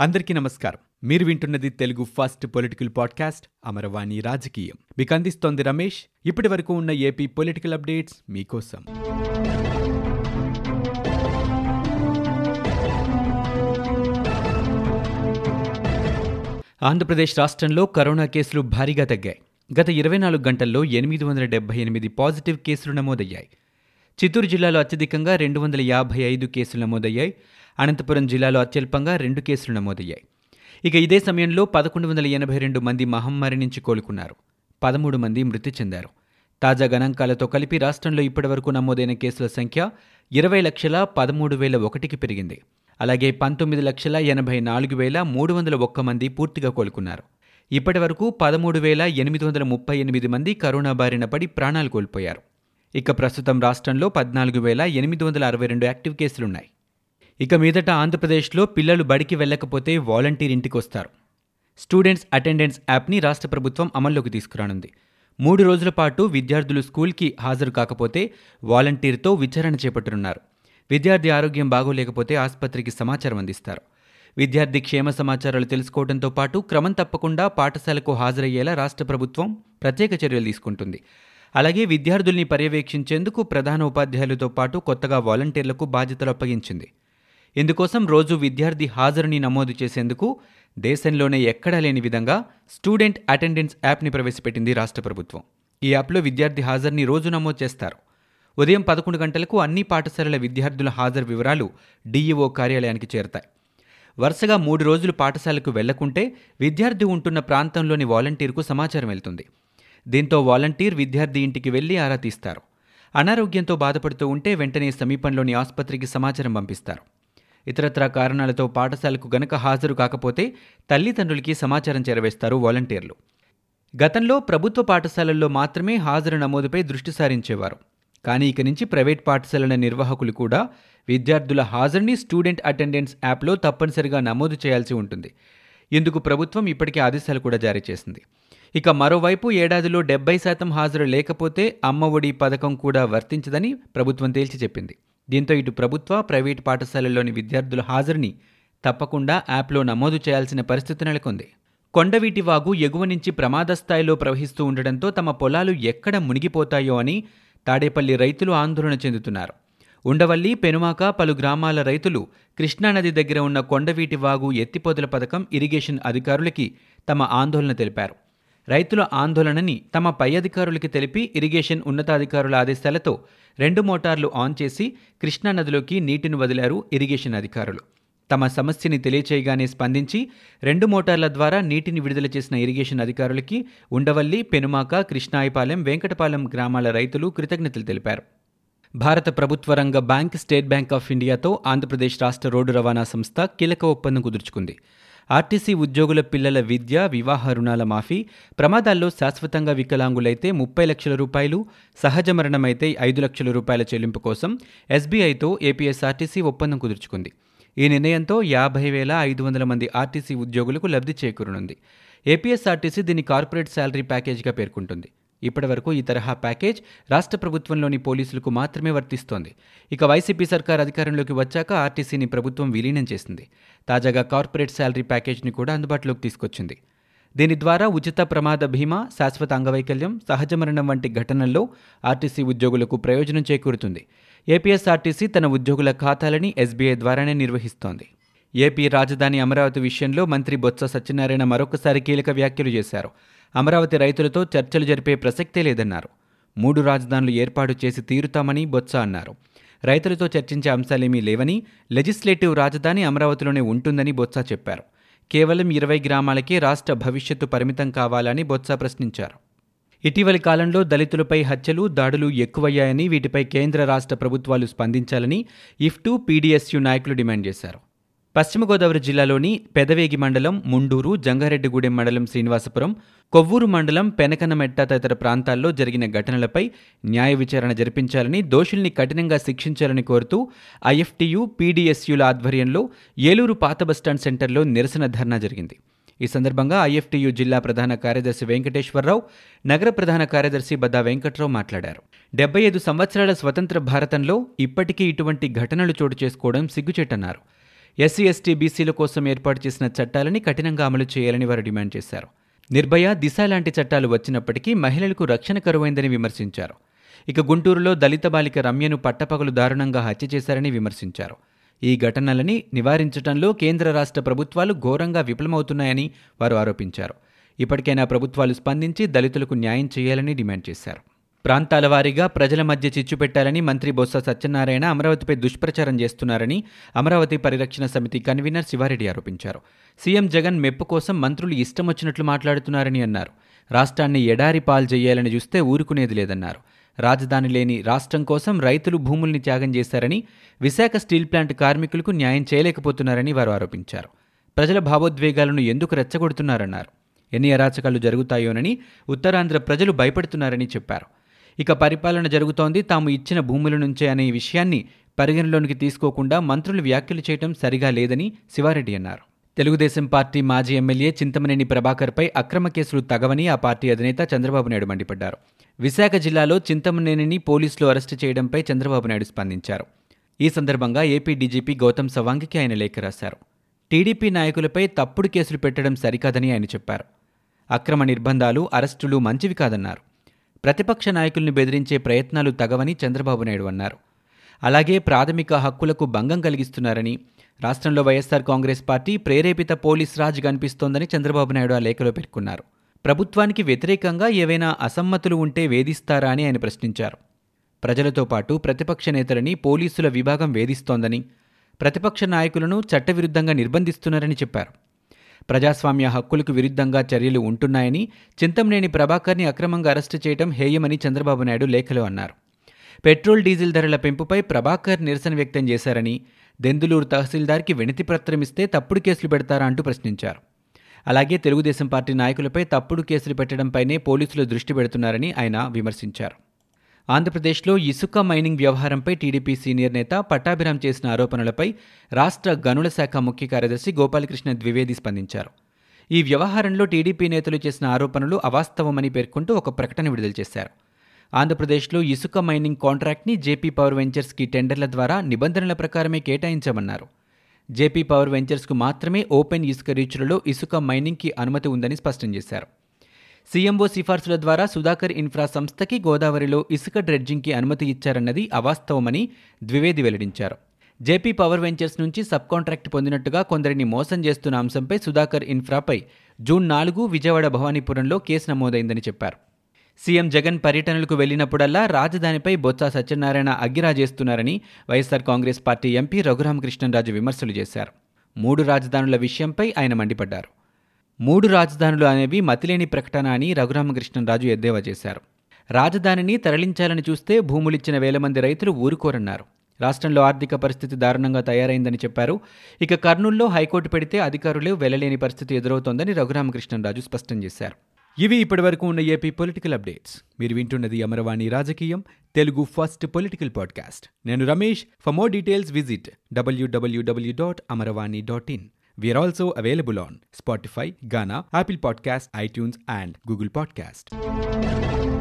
అందరికీ నమస్కారం. మీరు వింటున్నది Telugu first political podcast Amaravani రాజకీయం. మీకు అందిస్తోంది రమేష్. ఇప్పటి వరకు ఉన్న ఏపీ పొలిటికల్ అప్డేట్స్ మీకోసం. ఆంధ్రప్రదేశ్ రాష్ట్రంలో కరోనా కేసులు భారీగా తగ్గాయి. గత ఇరవై నాలుగు గంటల్లో ఎనిమిది వందల డెబ్బై ఎనిమిది పాజిటివ్ కేసులు నమోదయ్యాయి. చిత్తూరు జిల్లాలో అత్యధికంగా రెండు వందల యాభై ఐదు కేసులు నమోదయ్యాయి. అనంతపురం జిల్లాలో అత్యల్పంగా రెండు కేసులు నమోదయ్యాయి. ఇక ఇదే సమయంలో పదకొండు వందల ఎనభై రెండు మంది మహమ్మారి నుంచి కోలుకున్నారు. పదమూడు మంది మృతి చెందారు. తాజా గణాంకాలతో కలిపి రాష్ట్రంలో ఇప్పటివరకు నమోదైన కేసుల సంఖ్య ఇరవై లక్షల పదమూడు వేల ఒకటికి పెరిగింది. అలాగే పంతొమ్మిది లక్షల ఎనభై నాలుగు వేల మూడు వందల ఒక్క మంది పూర్తిగా కోలుకున్నారు. ఇప్పటి వరకు పదమూడు వేల ఎనిమిది వందల ముప్పై ఎనిమిది మంది కరోనా బారిన పడి ప్రాణాలు కోల్పోయారు. ఇక ప్రస్తుతం రాష్ట్రంలో పద్నాలుగు వేల ఎనిమిది వందల అరవై రెండు యాక్టివ్ కేసులున్నాయి. ఇక మీదట ఆంధ్రప్రదేశ్లో పిల్లలు బడికి వెళ్ళకపోతే వాలంటీర్ ఇంటికి వస్తారు స్టూడెంట్స్ అటెండెన్స్ యాప్ని రాష్ట్ర ప్రభుత్వం అమల్లోకి తీసుకురానుంది. మూడు రోజుల పాటు విద్యార్థులు స్కూల్కి హాజరు కాకపోతే వాలంటీర్తో విచారణ చేపట్టనున్నారు. విద్యార్థి ఆరోగ్యం బాగోలేకపోతే ఆసుపత్రికి సమాచారం అందిస్తారు. విద్యార్థి క్షేమ సమాచారాలు తెలుసుకోవడంతో పాటు క్రమం తప్పకుండా పాఠశాలకు హాజరయ్యేలా రాష్ట్ర ప్రభుత్వం ప్రత్యేక చర్యలు తీసుకుంటుంది. అలాగే విద్యార్థుల్ని పర్యవేక్షించేందుకు ప్రధాన ఉపాధ్యాయులతో పాటు కొత్తగా వాలంటీర్లకు బాధ్యతలు అప్పగించింది. ఇందుకోసం రోజు విద్యార్థి హాజరుని నమోదు చేసేందుకు దేశంలోనే ఎక్కడా లేని విధంగా స్టూడెంట్ అటెండెన్స్ యాప్ని ప్రవేశపెట్టింది రాష్ట్ర ప్రభుత్వం. ఈ యాప్లో విద్యార్థి హాజరుని రోజు నమోదు చేస్తారు. ఉదయం పదకొండు గంటలకు అన్ని పాఠశాలల విద్యార్థుల హాజరు వివరాలు డీఈఓ కార్యాలయానికి చేరతాయి. వరుసగా మూడు రోజులు పాఠశాలకు వెళ్ళకుంటే విద్యార్థి ఉంటున్న ప్రాంతంలోని వాలంటీర్కు సమాచారం వెళ్తుంది. దీంతో వాలంటీర్ విద్యార్థి ఇంటికి వెళ్ళి ఆరా తీస్తారు. అనారోగ్యంతో బాధపడుతూ ఉంటే వెంటనే సమీపంలోని ఆసుపత్రికి సమాచారం పంపిస్తారు. ఇతరత్రా కారణాలతో పాఠశాలకు గనక హాజరు కాకపోతే తల్లిదండ్రులకి సమాచారం చేరవేస్తారు వాలంటీర్లు. గతంలో ప్రభుత్వ పాఠశాలల్లో మాత్రమే హాజరు నమోదుపై దృష్టి సారించేవారు. కానీ ఇక నుంచి ప్రైవేట్ పాఠశాలల నిర్వాహకులు కూడా విద్యార్థుల హాజరుని స్టూడెంట్ అటెండెన్స్ యాప్లో తప్పనిసరిగా నమోదు చేయాల్సి ఉంటుంది. ఇందుకు ప్రభుత్వం ఇప్పటికే ఆదేశాలు కూడా జారీ చేసింది. ఇక మరోవైపు ఏడాదిలో డెబ్బై శాతం హాజరు లేకపోతే అమ్మ ఒడి పథకం కూడా వర్తించదని ప్రభుత్వం తేల్చి చెప్పింది. దీంతో ఇటు ప్రభుత్వ ప్రైవేట్ పాఠశాలల్లోని విద్యార్థుల హాజరుని తప్పకుండా యాప్లో నమోదు చేయాల్సిన పరిస్థితి నెలకొంది. కొండవీటి వాగు ఎగువ నుంచి ప్రమాద స్థాయిలో ప్రవహిస్తూ ఉండడంతో తమ పొలాలు ఎక్కడ మునిగిపోతాయో అని తాడేపల్లి రైతులు ఆందోళన చెందుతున్నారు. ఉండవల్లి పెనుమాక పలు గ్రామాల రైతులు కృష్ణానది దగ్గర ఉన్న కొండవీటి వాగు ఎత్తిపోతల పథకం ఇరిగేషన్ అధికారులకి తమ ఆందోళన తెలిపారు. రైతుల ఆందోళనని తమ పై అధికారులకి తెలిపి ఇరిగేషన్ ఉన్నతాధికారుల ఆదేశాలతో రెండు మోటార్లు ఆన్ చేసి కృష్ణానదిలోకి నీటిని వదిలారు ఇరిగేషన్ అధికారులు. తమ సమస్యని తెలియచేయగానే స్పందించి రెండు మోటార్ల ద్వారా నీటిని విడుదల చేసిన ఇరిగేషన్ అధికారులకి ఉండవల్లి పెనుమాక కృష్ణాయిపాలెం వెంకటపాలెం గ్రామాల రైతులు కృతజ్ఞతలు తెలిపారు. భారత ప్రభుత్వ రంగ బ్యాంక్ స్టేట్ బ్యాంక్ ఆఫ్ ఇండియాతో ఆంధ్రప్రదేశ్ రాష్ట్ర రోడ్డు రవాణా సంస్థ కీలక ఒప్పందం కుదుర్చుకుంది. ఆర్టీసీ ఉద్యోగుల పిల్లల విద్య వివాహ రుణాల మాఫీ ప్రమాదాల్లో శాశ్వతంగా వికలాంగులైతే ముప్పై లక్షల రూపాయలు సహజ మరణమైతే ఐదు లక్షల రూపాయల చెల్లింపు కోసం ఎస్బీఐతో ఏపీఎస్ఆర్టీసీ ఒప్పందం కుదుర్చుకుంది. ఈ నిర్ణయంతో యాభై వేల ఐదు వందల మంది ఆర్టీసీ ఉద్యోగులకు లబ్ధి చేకూరనుంది. ఏపీఎస్ఆర్టీసీ దీన్ని కార్పొరేట్ శాలరీ ప్యాకేజీగా పేర్కొంటుంది. ఇప్పటివరకు ఈ తరహా ప్యాకేజ్ రాష్ట్ర ప్రభుత్వంలోని పోలీసులకు మాత్రమే వర్తిస్తోంది. ఇక వైసీపీ సర్కార్ అధికారంలోకి వచ్చాక ఆర్టీసీని ప్రభుత్వం విలీనం చేసింది. తాజాగా కార్పొరేట్ శాలరీ ప్యాకేజ్ని కూడా అందుబాటులోకి తీసుకొచ్చింది. దీని ద్వారా ఉచిత ప్రమాద బీమా శాశ్వత అంగవైకల్యం సహజ మరణం వంటి ఘటనల్లో ఆర్టీసీ ఉద్యోగులకు ప్రయోజనం చేకూరుతుంది. ఏపీఎస్ఆర్టీసీ తన ఉద్యోగుల ఖాతాలని ఎస్బీఐ ద్వారానే నిర్వహిస్తోంది. ఏపీ రాజధాని అమరావతి విషయంలో మంత్రి బొత్స సత్యనారాయణ మరొకసారి కీలక వ్యాఖ్యలు చేశారు. అమరావతి రైతులతో చర్చలు జరిపే ప్రసక్తే లేదన్నారు. మూడు రాజధానులు ఏర్పాటు చేసి తీరుతామని బొత్స అన్నారు. రైతులతో చర్చించే అంశాలేమీ లేవని లెజిస్లేటివ్ రాజధాని అమరావతిలోనే ఉంటుందని బొత్స చెప్పారు. కేవలం ఇరవై గ్రామాలకే రాష్ట్ర భవిష్యత్తు పరిమితం కావాలని బొత్స ప్రశ్నించారు. ఇటీవలి కాలంలో దళితులపై హత్యలు దాడులు ఎక్కువయ్యాయని వీటిపై కేంద్ర రాష్ట్ర ప్రభుత్వాలు స్పందించాలని ఇఫ్టు పీడీఎస్యు నాయకులు డిమాండ్ చేశారు. పశ్చిమ గోదావరి జిల్లాలోని పెదవేగి మండలం ముండూరు జంగారెడ్డిగూడెం మండలం శ్రీనివాసపురం కొవ్వూరు మండలం పెనకనమెట్ట తదితర ప్రాంతాల్లో జరిగిన ఘటనలపై న్యాయ విచారణ జరిపించాలని దోషుల్ని కఠినంగా శిక్షించాలని కోరుతూ ఐఎఫ్టీయు పీడీఎస్యుల ఆధ్వర్యంలో ఏలూరు పాత బస్టాండ్ సెంటర్లో నిరసన ధర్నా జరిగింది. ఈ సందర్భంగా ఐఎఫ్టీయు జిల్లా ప్రధాన కార్యదర్శి వెంకటేశ్వరరావు నగర ప్రధాన కార్యదర్శి బద్దా వెంకట్రావు మాట్లాడారు. డెబ్బై ఐదు సంవత్సరాల స్వతంత్ర భారతంలో ఇప్పటికీ ఇటువంటి ఘటనలు చోటు చేసుకోవడం సిగ్గుచేటన్నారు. ఎస్సీ ఎస్టీ బీసీల కోసం ఏర్పాటు చేసిన చట్టాలని కఠినంగా అమలు చేయాలని వారు డిమాండ్ చేశారు. నిర్భయ దిశ లాంటి చట్టాలు వచ్చినప్పటికీ మహిళలకు రక్షణ కరువైందని విమర్శించారు. ఇక గుంటూరులో దళిత బాలిక రమ్యను పట్టపగలు దారుణంగా హత్య చేశారని విమర్శించారు. ఈ ఘటనలని నివారించడంలో కేంద్ర రాష్ట్ర ప్రభుత్వాలు ఘోరంగా విఫలమవుతున్నాయని వారు ఆరోపించారు. ఇప్పటికైనా ప్రభుత్వాలు స్పందించి దళితులకు న్యాయం చేయాలని డిమాండ్ చేశారు. ప్రాంతాల వారీగా ప్రజల మధ్య చిచ్చు పెట్టాలని మంత్రి బొత్స సత్యనారాయణ అమరావతిపై దుష్ప్రచారం చేస్తున్నారని అమరావతి పరిరక్షణ సమితి కన్వీనర్ శివారెడ్డి ఆరోపించారు. సీఎం జగన్ మెప్పు కోసం మంత్రులు ఇష్టం వచ్చినట్లు మాట్లాడుతున్నారని అన్నారు. రాష్ట్రాన్ని ఎడారి పాలు చేయాలని చూస్తే ఊరుకునేది లేదన్నారు. రాజధాని లేని రాష్ట్రం కోసం రైతులు భూముల్ని త్యాగం చేశారని విశాఖ స్టీల్ ప్లాంట్ కార్మికులకు న్యాయం చేయలేకపోతున్నారని వారు ఆరోపించారు. ప్రజల భావోద్వేగాలను ఎందుకు రెచ్చగొడుతున్నారన్నారు. ఎన్ని అరాచకాలు జరుగుతాయోనని ఉత్తరాంధ్ర ప్రజలు భయపడుతున్నారని చెప్పారు. ఇక పరిపాలన జరుగుతోంది. తాము ఇచ్చిన భూముల నుంచే అనే విషయాన్ని పరిగణలోనికి తీసుకోకుండా మంత్రులు వ్యాఖ్యలు చేయడం సరిగా లేదని శివారెడ్డి అన్నారు. తెలుగుదేశం పార్టీ మాజీ ఎమ్మెల్యే చింతమనేని ప్రభాకర్పై అక్రమ కేసులు తగవని ఆ పార్టీ అధినేత చంద్రబాబు నాయుడు మండిపడ్డారు. విశాఖ జిల్లాలో చింతమనేనిని పోలీసులు అరెస్టు చేయడంపై చంద్రబాబు నాయుడు స్పందించారు. ఈ సందర్భంగా ఏపీ డీజీపీ గౌతమ్ సవాంగికి ఆయన లేఖ రాశారు. టీడీపీ నాయకులపై తప్పుడు కేసులు పెట్టడం సరికాదని ఆయన చెప్పారు. అక్రమ నిర్బంధాలు అరెస్టులు మంచివి కాదన్నారు. ప్రతిపక్ష నాయకుల్ని బెదిరించే ప్రయత్నాలు తగవని చంద్రబాబు నాయుడు అన్నారు. అలాగే ప్రాథమిక హక్కులకు భంగం కలిగిస్తున్నారని రాష్ట్రంలో వైఎస్సార్ కాంగ్రెస్ పార్టీ ప్రేరేపిత పోలీస్ రాజ్ కనిపిస్తోందని చంద్రబాబు నాయుడు ఆ లేఖలో పేర్కొన్నారు. ప్రభుత్వానికి వ్యతిరేకంగా ఏవైనా అసమ్మతులు ఉంటే వేధిస్తారా అని ఆయన ప్రశ్నించారు. ప్రజలతో పాటు ప్రతిపక్ష నేతలని పోలీసుల విభాగం వేధిస్తోందని ప్రతిపక్ష నాయకులను చట్టవిరుద్ధంగా నిర్బంధిస్తున్నారని చెప్పారు. ప్రజాస్వామ్య హక్కులకు విరుద్ధంగా చర్యలు ఉంటున్నాయని చింతంనేని ప్రభాకర్ని అక్రమంగా అరెస్టు చేయడం హేయమని చంద్రబాబు నాయుడు లేఖలో అన్నారు. పెట్రోల్ డీజిల్ ధరల పెంపుపై ప్రభాకర్ నిరసన వ్యక్తం చేశారని దెందులూరు తహసీల్దార్కి వినతి పత్రం ఇస్తే తప్పుడు కేసులు పెడతారా అంటూ ప్రశ్నించారు. అలాగే తెలుగుదేశం పార్టీ నాయకులపై తప్పుడు కేసులు పెట్టడంపైనే పోలీసులు దృష్టి పెడుతున్నారని ఆయన విమర్శించారు. ఆంధ్రప్రదేశ్లో ఇసుక మైనింగ్ వ్యవహారంపై టీడీపీ సీనియర్ నేత పట్టాభిరాం చేసిన ఆరోపణలపై రాష్ట్ర గనుల శాఖ ముఖ్య కార్యదర్శి గోపాలకృష్ణ ద్వివేది స్పందించారు. ఈ వ్యవహారంలో టీడీపీ నేతలు చేసిన ఆరోపణలు అవాస్తవమని పేర్కొంటూ ఒక ప్రకటన విడుదల చేశారు. ఆంధ్రప్రదేశ్లో ఇసుక మైనింగ్ కాంట్రాక్ట్ని జేపీ పవర్ వెంచర్స్కి టెండర్ల ద్వారా నిబంధనల ప్రకారమే కేటాయించామన్నారు. జేపీ పవర్ వెంచర్స్కు మాత్రమే ఓపెన్ ఇసుక రీచ్లలో ఇసుక మైనింగ్కి అనుమతి ఉందని స్పష్టం చేశారు. సీఎంఓ సిఫార్సుల ద్వారా సుధాకర్ ఇన్ఫ్రా సంస్థకి గోదావరిలో ఇసుక డ్రెడ్జింగ్కి అనుమతి ఇచ్చారన్నది అవాస్తవమని ద్వివేది వెల్లడించారు. జేపీ పవర్ వెంచర్స్ నుంచి సబ్ కాంట్రాక్ట్ పొందినట్టుగా కొందరిని మోసం చేస్తున్న అంశంపై సుధాకర్ ఇన్ఫ్రాపై జూన్ నాలుగు విజయవాడ భవానీపురంలో కేసు నమోదైందని చెప్పారు. సీఎం జగన్ పర్యటనలకు వెళ్ళినప్పుడల్లా రాజధానిపై Botsa Satyanarayana అగ్గిరాజేస్తున్నారని YSR Congress party MP Raghuramakrishnaraju విమర్శలు చేశారు. మూడు రాజధానుల విషయంపై ఆయన మండిపడ్డారు. మూడు రాజధానులు అనేవి మతిలేని ప్రకటన అని రఘురామకృష్ణరాజు ఎద్దేవా చేశారు. రాజధానిని తరలించాలని చూస్తే భూములిచ్చిన వేల మంది రైతులు ఊరుకోరన్నారు. రాష్ట్రంలో ఆర్థిక పరిస్థితి దారుణంగా తయారైందని చెప్పారు. ఇక కర్నూల్లో హైకోర్టు పెడితే అధికారులు వెళ్ళలేని పరిస్థితి ఎదురవుతోందని రఘురామకృష్ణరాజు స్పష్టం చేశారు. ఇవి ఇప్పటివరకు ఉన్న ఏపీ పొలిటికల్ అప్డేట్స్. మీరు వింటున్నది అమరవాణి రాజకీయం తెలుగు ఫస్ట్ పొలిటికల్ పాడ్కాస్ట్. నేను Ramesh. For more details visit WWW dot Amaravani dot in. We are also available on Spotify, Ghana, Apple Podcast, iTunes, and Google Podcast.